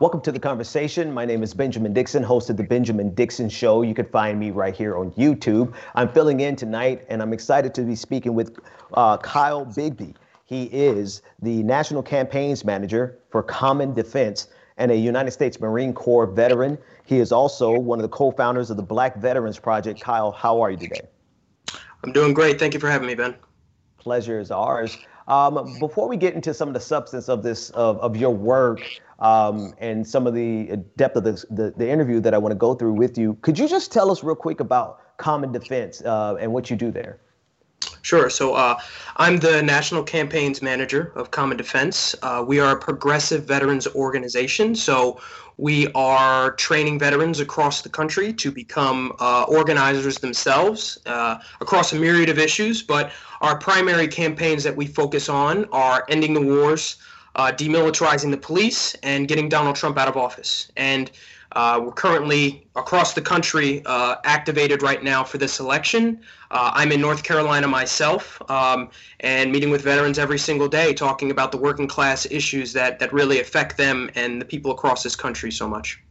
Welcome to the conversation. My name is Benjamin Dixon, host of The Benjamin Dixon Show. You can find me right here on YouTube. I'm filling in tonight, and I'm excited to be speaking with uh, Kyle Bibby. He is the National Campaigns Manager for Common Defense and a United States Marine Corps veteran. He is also one of the co founders of the Black Veterans Project. Kyle, how are you today? I'm doing great. Thank you for having me, Ben. Pleasure is ours. Um, before we get into some of the substance of this of, of your work um, and some of the depth of this, the the interview that I want to go through with you, could you just tell us real quick about Common Defense uh, and what you do there? Sure. So uh, I'm the National Campaigns Manager of Common Defense. Uh, we are a progressive veterans organization. So we are training veterans across the country to become uh, organizers themselves uh, across a myriad of issues. But our primary campaigns that we focus on are ending the wars, uh, demilitarizing the police, and getting Donald Trump out of office. And uh, we're currently across the country uh, activated right now for this election. Uh, I'm in North Carolina myself um, and meeting with veterans every single day, talking about the working class issues that, that really affect them and the people across this country so much.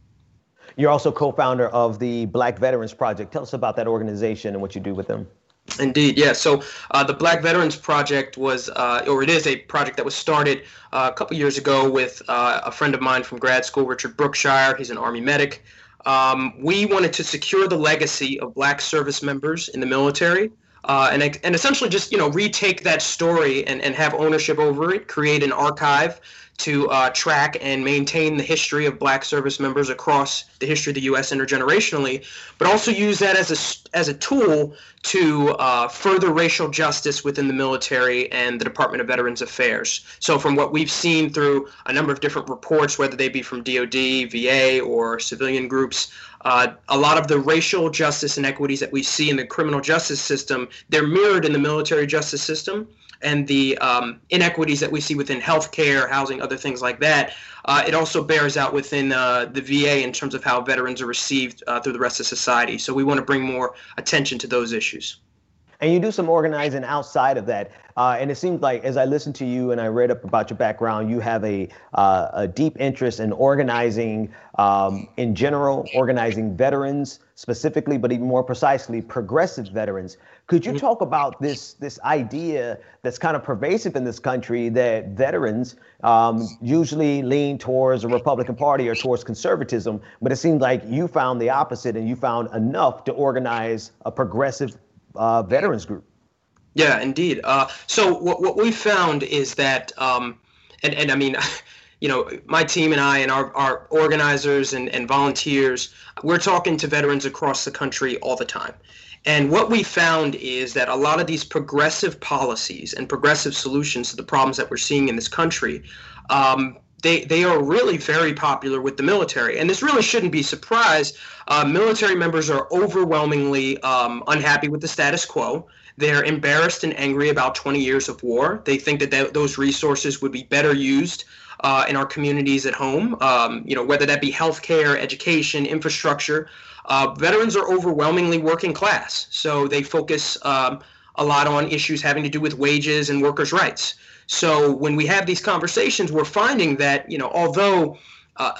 You're also co founder of the Black Veterans Project. Tell us about that organization and what you do with them. Indeed, yeah. So uh, the Black Veterans Project was, uh, or it is a project that was started uh, a couple years ago with uh, a friend of mine from grad school, Richard Brookshire. He's an Army medic. Um, we wanted to secure the legacy of Black service members in the military. Uh, and, and essentially just you know retake that story and, and have ownership over it create an archive to uh, track and maintain the history of black service members across the history of the U.S. intergenerationally, but also use that as a, as a tool to uh, further racial justice within the military and the Department of Veterans Affairs. So, from what we've seen through a number of different reports, whether they be from DoD, VA, or civilian groups, uh, a lot of the racial justice inequities that we see in the criminal justice system, they're mirrored in the military justice system and the um, inequities that we see within healthcare, housing, other things like that. Uh, it also bears out within uh, the VA in terms of how veterans are received uh, through the rest of society. So we want to bring more attention to those issues. And you do some organizing outside of that. Uh, and it seems like, as I listened to you and I read up about your background, you have a, uh, a deep interest in organizing um, in general, organizing veterans specifically, but even more precisely, progressive veterans. Could you talk about this this idea that's kind of pervasive in this country that veterans um, usually lean towards a Republican Party or towards conservatism, but it seems like you found the opposite and you found enough to organize a progressive uh, veterans group. Yeah, indeed. Uh, so what what we found is that, um, and and I mean. you know, my team and I and our, our organizers and, and volunteers, we're talking to veterans across the country all the time. And what we found is that a lot of these progressive policies and progressive solutions to the problems that we're seeing in this country, um, they, they are really very popular with the military. And this really shouldn't be a surprise. Uh, military members are overwhelmingly um, unhappy with the status quo. They're embarrassed and angry about 20 years of war. They think that th- those resources would be better used uh, in our communities at home, um, you know, whether that be healthcare, education, infrastructure. Uh, veterans are overwhelmingly working class, so they focus um, a lot on issues having to do with wages and workers' rights. So when we have these conversations, we're finding that you know although uh,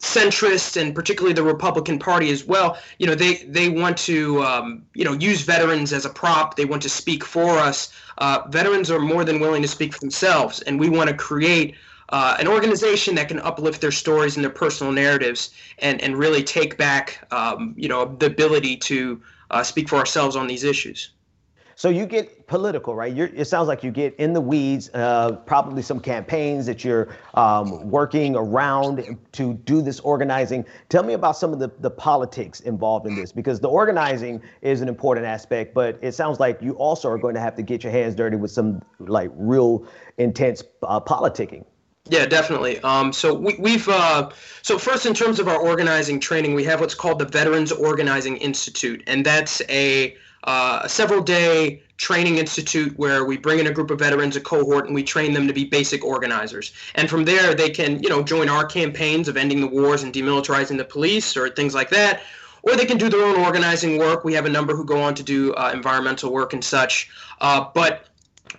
centrists and particularly the Republican Party as well, you know they they want to um, you know use veterans as a prop. They want to speak for us. Uh, veterans are more than willing to speak for themselves, and we want to create. Uh, an organization that can uplift their stories and their personal narratives and, and really take back um, you know the ability to uh, speak for ourselves on these issues. So you get political, right? You're, it sounds like you get in the weeds, uh, probably some campaigns that you're um, working around to do this organizing. Tell me about some of the, the politics involved in this, because the organizing is an important aspect, but it sounds like you also are going to have to get your hands dirty with some like real intense uh, politicking. Yeah, definitely. Um, so we, have uh, so first in terms of our organizing training, we have what's called the Veterans Organizing Institute, and that's a uh, a several day training institute where we bring in a group of veterans, a cohort, and we train them to be basic organizers. And from there, they can, you know, join our campaigns of ending the wars and demilitarizing the police or things like that. Or they can do their own organizing work. We have a number who go on to do uh, environmental work and such. Uh, but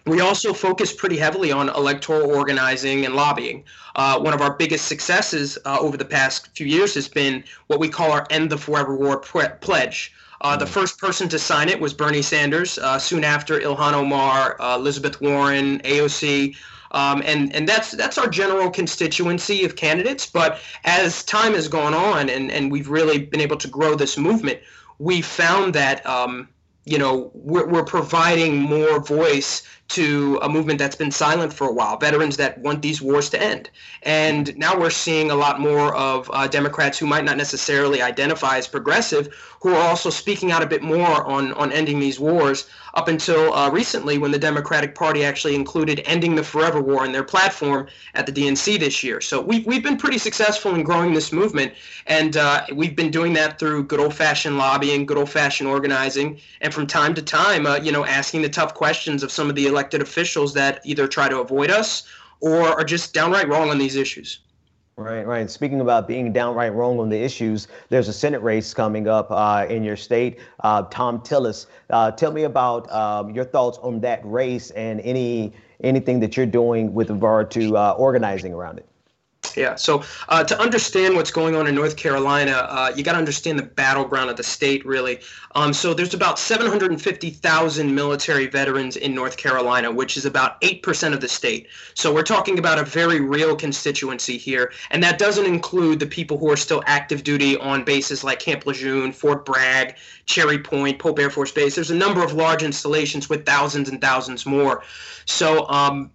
We also focus pretty heavily on electoral organizing and lobbying. Uh, one of our biggest successes uh, over the past few years has been what we call our End the Forever War pre- pledge. Uh, the mm. first person to sign it was Bernie Sanders. Uh, soon after, Ilhan Omar, uh, Elizabeth Warren, AOC. Um, and and that's that's our general constituency of candidates. But as time has gone on, and, and we've really been able to grow this movement, we found that um, you know we're, we're providing more voice to a movement that's been silent for a while, veterans that want these wars to end. And now we're seeing a lot more of uh, Democrats who might not necessarily identify as progressive, who are also speaking out a bit more on, on ending these wars, up until uh, recently when the Democratic Party actually included ending the forever war in their platform at the DNC this year. So we've, we've been pretty successful in growing this movement, and uh, we've been doing that through good old-fashioned lobbying, good old-fashioned organizing, and from time to time, uh, you know, asking the tough questions of some of the elected officials that either try to avoid us or are just downright wrong on these issues. Right, right. Speaking about being downright wrong on the issues, there's a Senate race coming up uh, in your state. Uh, Thom Tillis, uh, tell me about um, your thoughts on that race and any anything that you're doing with regard to uh, organizing around it. Yeah. So uh, to understand what's going on in North Carolina, uh, you got to understand the battleground of the state, really. Um, so there's about 750,000 military veterans in North Carolina, which is about 8% of the state. So we're talking about a very real constituency here. And that doesn't include the people who are still active duty on bases like Camp Lejeune, Fort Bragg, Cherry Point, Pope Air Force Base. There's a number of large installations with thousands and thousands more. So um,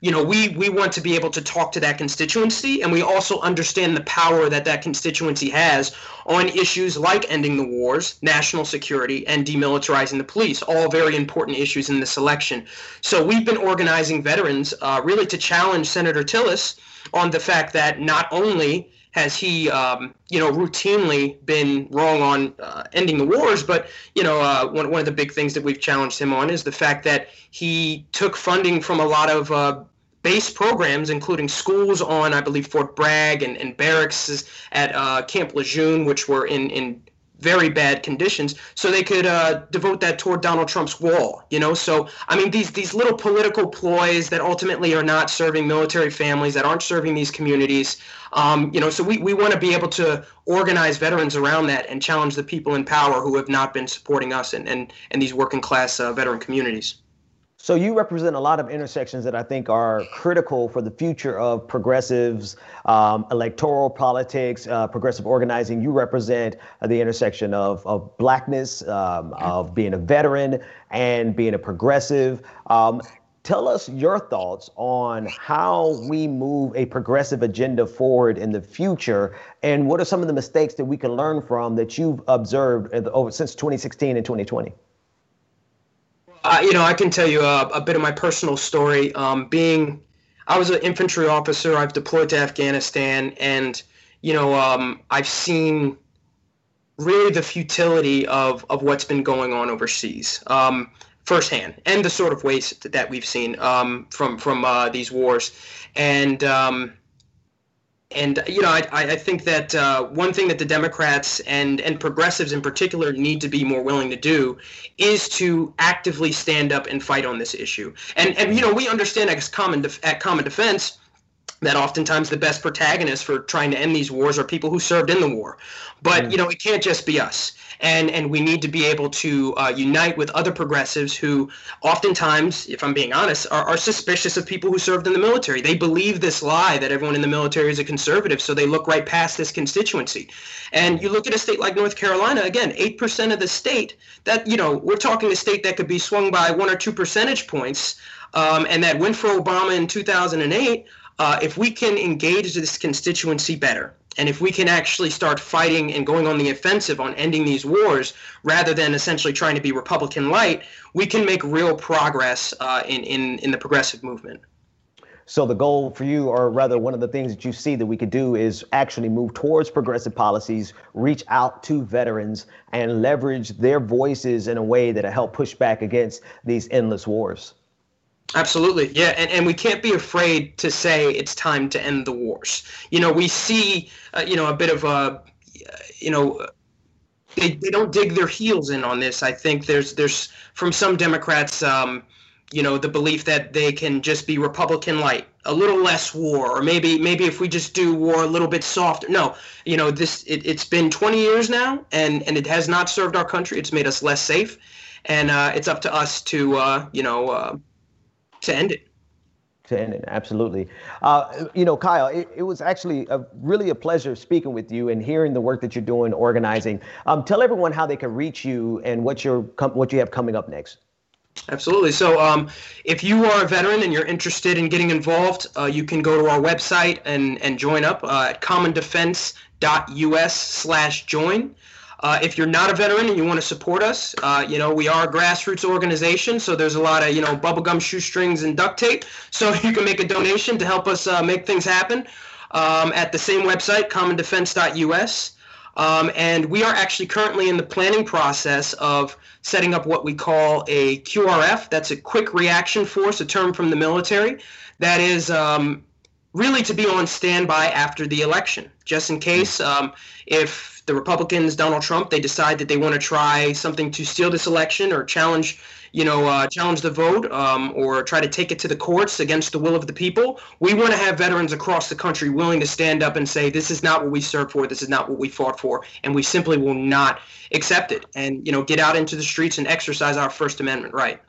you know, we we want to be able to talk to that constituency, and we also understand the power that that constituency has on issues like ending the wars, national security, and demilitarizing the police. All very important issues in this election. So we've been organizing veterans uh, really to challenge Senator Tillis on the fact that not only has he, um, you know, routinely been wrong on uh, ending the wars? But you know, uh, one one of the big things that we've challenged him on is the fact that he took funding from a lot of uh, base programs, including schools on, I believe, Fort Bragg and, and barracks at uh, Camp Lejeune, which were in, in very bad conditions, so they could uh, devote that toward Donald Trump's wall. You know, so I mean, these these little political ploys that ultimately are not serving military families, that aren't serving these communities. Um, you know, so we, we want to be able to organize veterans around that and challenge the people in power who have not been supporting us and and, and these working class uh, veteran communities. So you represent a lot of intersections that I think are critical for the future of progressives, um, electoral politics, uh, progressive organizing. You represent uh, the intersection of, of blackness, um, of being a veteran, and being a progressive. Um, tell us your thoughts on how we move a progressive agenda forward in the future, and what are some of the mistakes that we can learn from that you've observed over since 2016 and 2020. Uh, you know, I can tell you a, a bit of my personal story. Um, being, I was an infantry officer. I've deployed to Afghanistan, and you know, um, I've seen really the futility of of what's been going on overseas um, firsthand, and the sort of waste that we've seen um, from from uh, these wars, and um, and you know, I, I think that uh, one thing that the Democrats and and progressives in particular need to be more willing to do is to actively stand up and fight on this issue. And and you know, we understand as common def- at Common Defense that oftentimes the best protagonists for trying to end these wars are people who served in the war. But mm. you know, it can't just be us and and we need to be able to uh, unite with other progressives who oftentimes if i'm being honest are, are suspicious of people who served in the military. They believe this lie that everyone in the military is a conservative so they look right past this constituency. And you look at a state like north carolina again 8% of the state that you know we're talking a state that could be swung by one or two percentage points um, and that went for obama in 2008 uh, if we can engage this constituency better and if we can actually start fighting and going on the offensive on ending these wars rather than essentially trying to be Republican light, we can make real progress uh, in, in, in the progressive movement. So the goal for you, or rather one of the things that you see that we could do is actually move towards progressive policies, reach out to veterans and leverage their voices in a way that help push back against these endless wars. Absolutely, yeah, and, and we can't be afraid to say it's time to end the wars. You know, we see, uh, you know, a bit of a, you know, they, they don't dig their heels in on this. I think there's there's from some Democrats, um, you know the belief that they can just be Republican light, a little less war, or maybe maybe if we just do war a little bit softer. No, you know this it, has been 20 years now, and and it has not served our country. It's made us less safe, and uh, it's up to us to uh, you know uh, to end it to end it. Absolutely. Uh, you know, Kyle, it, it, was actually a, really a pleasure speaking with you and hearing the work that you're doing, organizing. Um, tell everyone how they can reach you and what you're what you have coming up next. Absolutely. So, um, if you are a veteran and you're interested in getting involved, uh, you can go to our website and, and join up uh, at commondefense.us/join. Uh, if you're not a veteran and you want to support us, uh, you know we are a grassroots organization, so there's a lot of you know bubblegum, shoestrings, and duct tape. So you can make a donation to help us uh, make things happen um, at the same website, commondefense.us. Um, and we are actually currently in the planning process of setting up what we call a QRF. That's a quick reaction force, a term from the military. That is um, really to be on standby after the election, just in case um, if the Republicans, Donald Trump, they decide that they want to try something to steal this election or challenge you know, uh, challenge the vote um, or try to take it to the courts against the will of the people. We want to have veterans across the country willing to stand up and say, this is not what we served for, this is not what we fought for, and we simply will not accept it and, you know, get out into the streets and exercise our First Amendment right.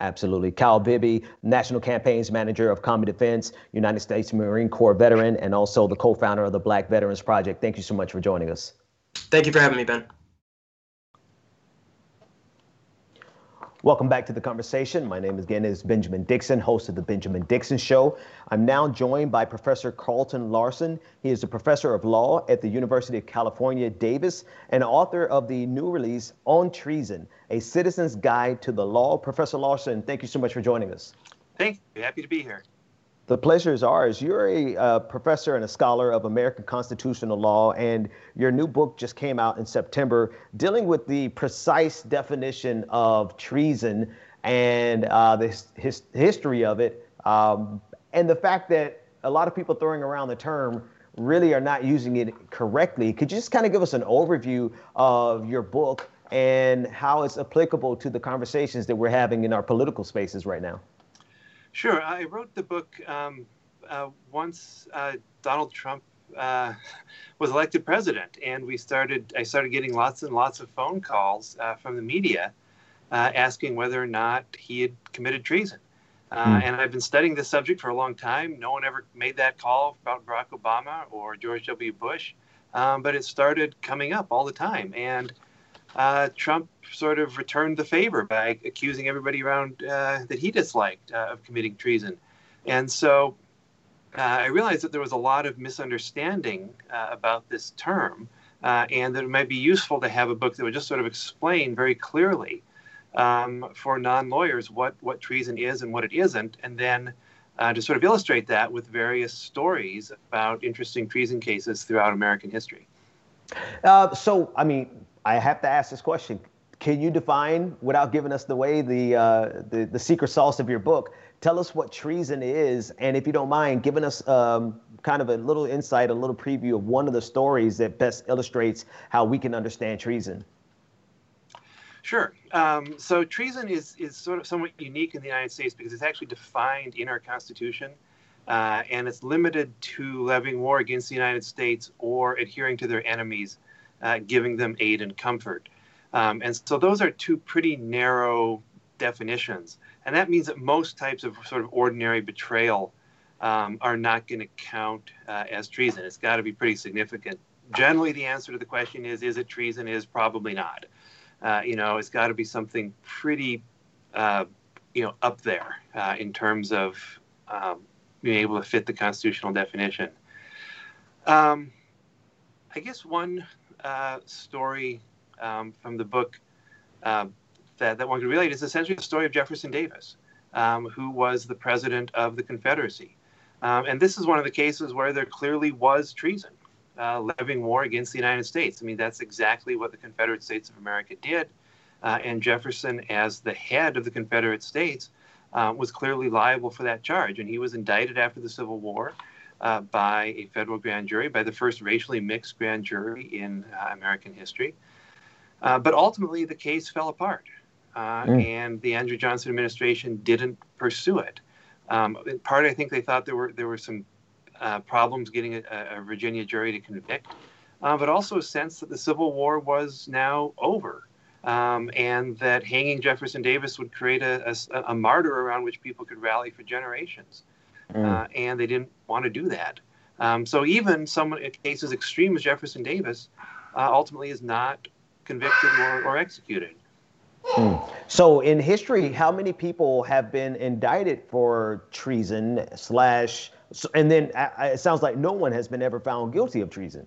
Absolutely. Kyle Bibby, National Campaigns Manager of Common Defense, United States Marine Corps veteran, and also the co founder of the Black Veterans Project. Thank you so much for joining us. Thank you for having me, Ben. Welcome back to the conversation. My name again is Benjamin Dixon, host of the Benjamin Dixon Show. I'm now joined by Professor Carlton Larson. He is a professor of law at the University of California, Davis, and author of the new release On Treason, a citizen's guide to the law. Professor Larson, thank you so much for joining us. Thank you. Happy to be here. The pleasure is ours. You're a uh, professor and a scholar of American constitutional law, and your new book just came out in September dealing with the precise definition of treason and uh, the his, history of it, um, and the fact that a lot of people throwing around the term really are not using it correctly. Could you just kind of give us an overview of your book and how it's applicable to the conversations that we're having in our political spaces right now? Sure. I wrote the book um, uh, once uh, Donald Trump uh, was elected president, and we started. I started getting lots and lots of phone calls uh, from the media uh, asking whether or not he had committed treason. Mm. And I've been studying this subject for a long time. No one ever made that call about Barack Obama or George W. Bush, um, but it started coming up all the time. And uh, Trump sort of returned the favor by accusing everybody around uh, that he disliked uh, of committing treason. And so uh, I realized that there was a lot of misunderstanding uh, about this term, uh, and that it might be useful to have a book that would just sort of explain very clearly um, for non lawyers what, what treason is and what it isn't, and then to sort of illustrate that with various stories about interesting treason cases throughout American history. so, I mean, I have to ask this question. Can you define, without giving us the way, the, uh, the, the secret sauce of your book? Tell us what treason is, and if you don't mind, giving us um, kind of a little insight, a little preview of one of the stories that best illustrates how we can understand treason. Sure. Um, so treason is, is sort of somewhat unique in the United States because it's actually defined in our Constitution, uh, and it's limited to levying war against the United States or adhering to their enemies uh, giving them aid and comfort. Um, and so those are two pretty narrow definitions. And that means that most types of sort of ordinary betrayal um, are not going to count uh, as treason. It's got to be pretty significant. Generally, the answer to the question is is it treason? Is probably not. Uh, you know, it's got to be something pretty, uh, you know, up there uh, in terms of um, being able to fit the constitutional definition. Um, I guess one uh, story um, from the book uh, that, that one could relate is essentially the story of Jefferson Davis, um, who was the president of the Confederacy. Um, and this is one of the cases where there clearly was treason, uh, levying war against the United States. I mean, that's exactly what the Confederate States of America did. Uh, and Jefferson, as the head of the Confederate States, uh, was clearly liable for that charge. And he was indicted after the Civil War uh, by a federal grand jury, by the first racially mixed grand jury in uh, American history. Uh, but ultimately, the case fell apart. uh, mm. and the Andrew Johnson administration didn't pursue it. Um, in part, I think they thought there were there were some uh, problems getting a, a, Virginia jury to convict, uh, but also a sense that the Civil War was now over. Um, and that hanging Jefferson Davis would create a, a, a, martyr around which people could rally for generations. Mm. Uh, and they didn't want to do that. Um, so even someone in cases extreme as Jefferson Davis uh, ultimately is not convicted or, or executed. Hmm. So in history, how many people have been indicted for treason slash, and then uh, it sounds like no one has been ever found guilty of treason.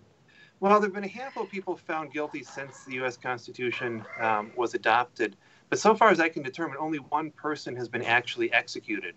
Well, there have been a handful of people found guilty since the U.S. Constitution um, was adopted, but so far as I can determine, only one person has been actually executed.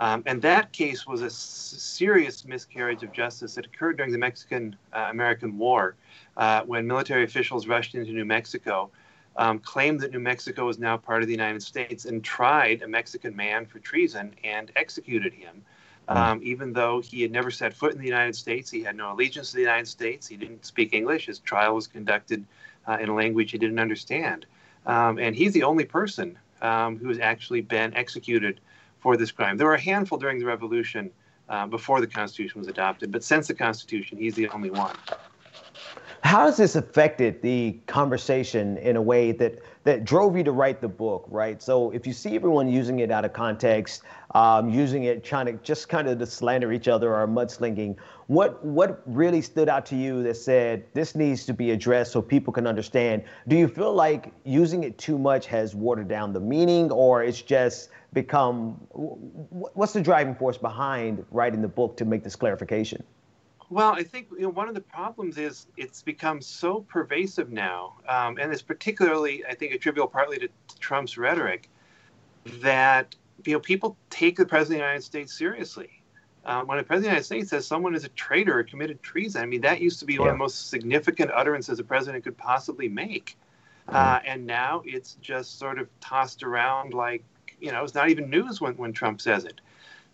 Um, and that case was a s- serious miscarriage of justice that occurred during the Mexican uh, American War uh, when military officials rushed into New Mexico, um, claimed that New Mexico was now part of the United States, and tried a Mexican man for treason and executed him. Hmm. Um, even though he had never set foot in the United States, he had no allegiance to the United States, he didn't speak English, his trial was conducted uh, in a language he didn't understand. Um, and he's the only person um, who has actually been executed for this crime. There were a handful during the Revolution uh, before the Constitution was adopted, but since the Constitution, he's the only one. How has this affected the conversation in a way that that drove you to write the book, right? So if you see everyone using it out of context, um, using it trying to just kind of to slander each other or mudslinging, what what really stood out to you that said this needs to be addressed so people can understand? Do you feel like using it too much has watered down the meaning, or it's just become what's the driving force behind writing the book to make this clarification? Well, I think you know one of the problems is it's become so pervasive now, um, and it's particularly, I think, attributable partly to, to, Trump's rhetoric that you know people take the president of the United States seriously. Um, when the president of the United States says someone is a traitor or committed treason, I mean that used to be yeah. one of the most significant utterances a president could possibly make, mm-hmm. uh, and now it's just sort of tossed around like you know it's not even news when when Trump says it.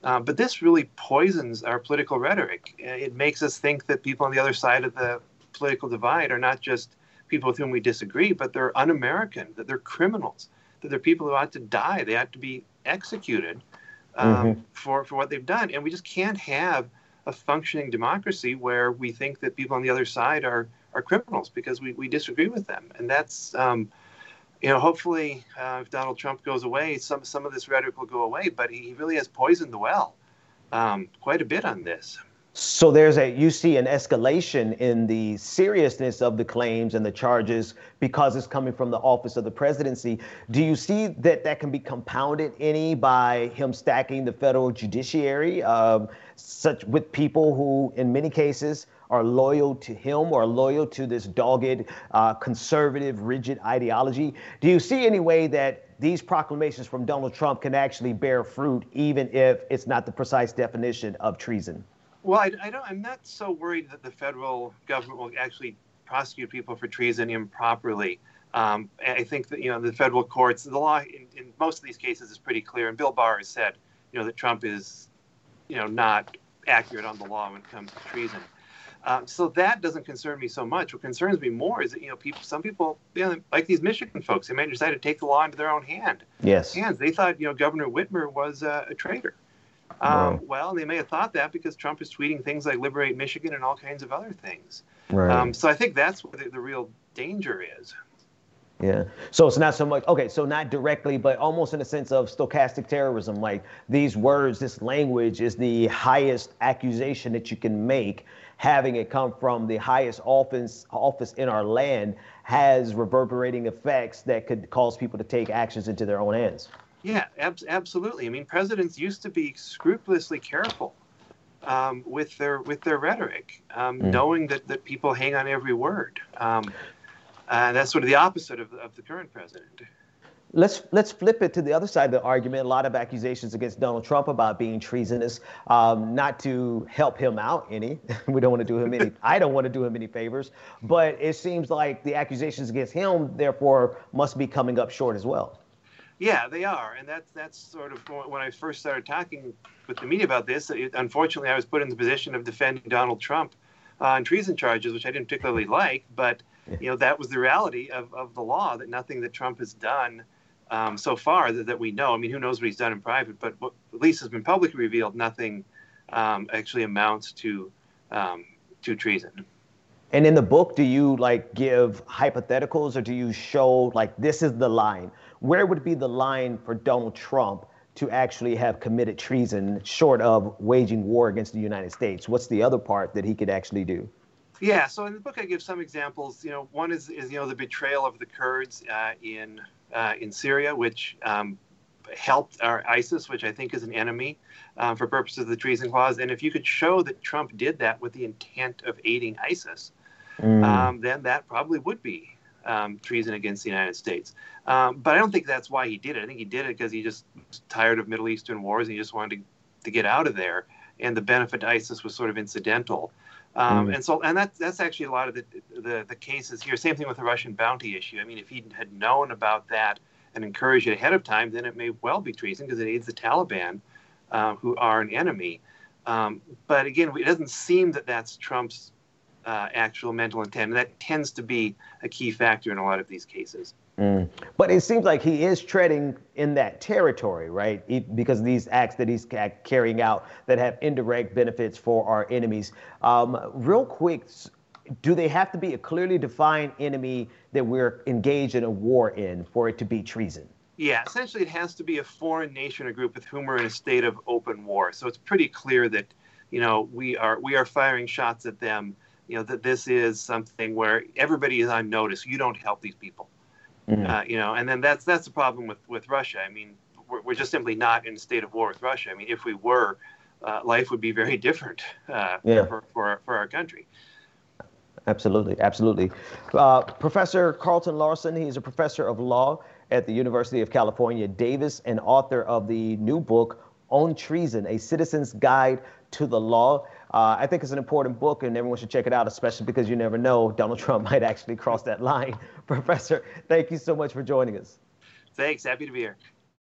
Uh, but this really poisons our political rhetoric. It makes us think that people on the other side of the political divide are not just people with whom we disagree, but they're un American, that they're criminals, that they're people who ought to die. They ought to be executed um, mm-hmm. for, for what they've done. And we just can't have a functioning democracy where we think that people on the other side are, are criminals because we, we disagree with them. And that's. Um, you know, hopefully, uh, if Donald Trump goes away, some some of this rhetoric will go away. But he really has poisoned the well um, quite a bit on this. So there's a you see an escalation in the seriousness of the claims and the charges because it's coming from the office of the presidency. Do you see that that can be compounded any by him stacking the federal judiciary, um, such with people who, in many cases, are loyal to him or loyal to this dogged, uh, conservative, rigid ideology. Do you see any way that these proclamations from Donald Trump can actually bear fruit, even if it's not the precise definition of treason? Well, I, I don't. I'm not so worried that the federal government will actually prosecute people for treason improperly. Um, I think that you know the federal courts, the law in, in, most of these cases is pretty clear. And Bill Barr has said, you know, that Trump is, you know, not accurate on the law when it comes to treason. Um, so that doesn't concern me so much. What concerns me more is that you know people, some people, you know, like these Michigan folks, they may decide to take the law into their own hand. Yes. Hands. They thought you know Governor Whitmer was uh, a traitor. Um, right. Well, they may have thought that because Trump is tweeting things like "Liberate Michigan" and all kinds of other things. Right. Um, so I think that's where the, the real danger is. Yeah. So it's not so much okay. So not directly, but almost in a sense of stochastic terrorism. Like these words, this language is the highest accusation that you can make, having it come from the highest office office in our land has reverberating effects that could cause people to take actions into their own hands. Yeah, ab- absolutely. I mean, presidents used to be scrupulously careful um, with their with their rhetoric, um, mm. knowing that, that people hang on every word. Um, uh, that's sort of the opposite of, of the current president. Let's let's flip it to the other side of the argument. A lot of accusations against Donald Trump about being treasonous. Um, not to help him out any. we don't want to do him any. I don't want to do him any favors. But it seems like the accusations against him, therefore, must be coming up short as well. Yeah, they are, and that's that's sort of when I first started talking with the media about this. It, unfortunately, I was put in the position of defending Donald Trump uh, on treason charges, which I didn't particularly like, but you know that was the reality of, of the law that nothing that Trump has done um, so far that, that, we know. I mean, who knows what he's done in private, but what at least has been publicly revealed, nothing um, actually amounts to um, to treason. And in the book, do you like give hypotheticals or do you show like this is the line? Where would be the line for Donald Trump to actually have committed treason short of waging war against the United States? What's the other part that he could actually do? Yeah, so in the book I give some examples. You know, one is, is you know the betrayal of the Kurds uh, in uh, in Syria, which um, helped our ISIS, which I think is an enemy um, for purposes of the treason clause. And if you could show that Trump did that with the intent of aiding ISIS, mm. um, then that probably would be um, treason against the United States. Um, but I don't think that's why he did it. I think he did it because he just was tired of Middle Eastern wars and he just wanted to, to get out of there. And the benefit to ISIS was sort of incidental. Um, mm. And so, and that's that's actually a lot of the, the, the cases here. Same thing with the Russian bounty issue. I mean, if he had known about that and encouraged it ahead of time, then it may well be treason because it aids the Taliban, uh, who are an enemy. Um, but again, it doesn't seem that that's Trump's uh, actual mental intent. And that tends to be a key factor in a lot of these cases. Mm. But it seems like he is treading in that territory, right? He, because these acts that he's carrying out that have indirect benefits for our enemies. Um, real quick, do they have to be a clearly defined enemy that we're engaged in a war in for it to be treason? Yeah, essentially, it has to be a foreign nation or group with whom we're in a state of open war. So it's pretty clear that, you know, we are we are firing shots at them you know that this is something where everybody is on notice. You don't help these people, mm-hmm. uh, you know, and then that's that's the problem with with Russia. I mean, we're, we're, just simply not in a state of war with Russia. I mean, if we were, uh, life would be very different uh, yeah. for, for for our country. Absolutely, absolutely. Uh, professor Carlton Larson, he's a professor of law at the University of California, Davis, and author of the new book on treason, a citizen's guide to the law. Uh, I think it's an important book, and everyone should check it out, especially because you never know Donald Trump might actually cross that line. Professor, thank you so much for joining us. Thanks. Happy to be here.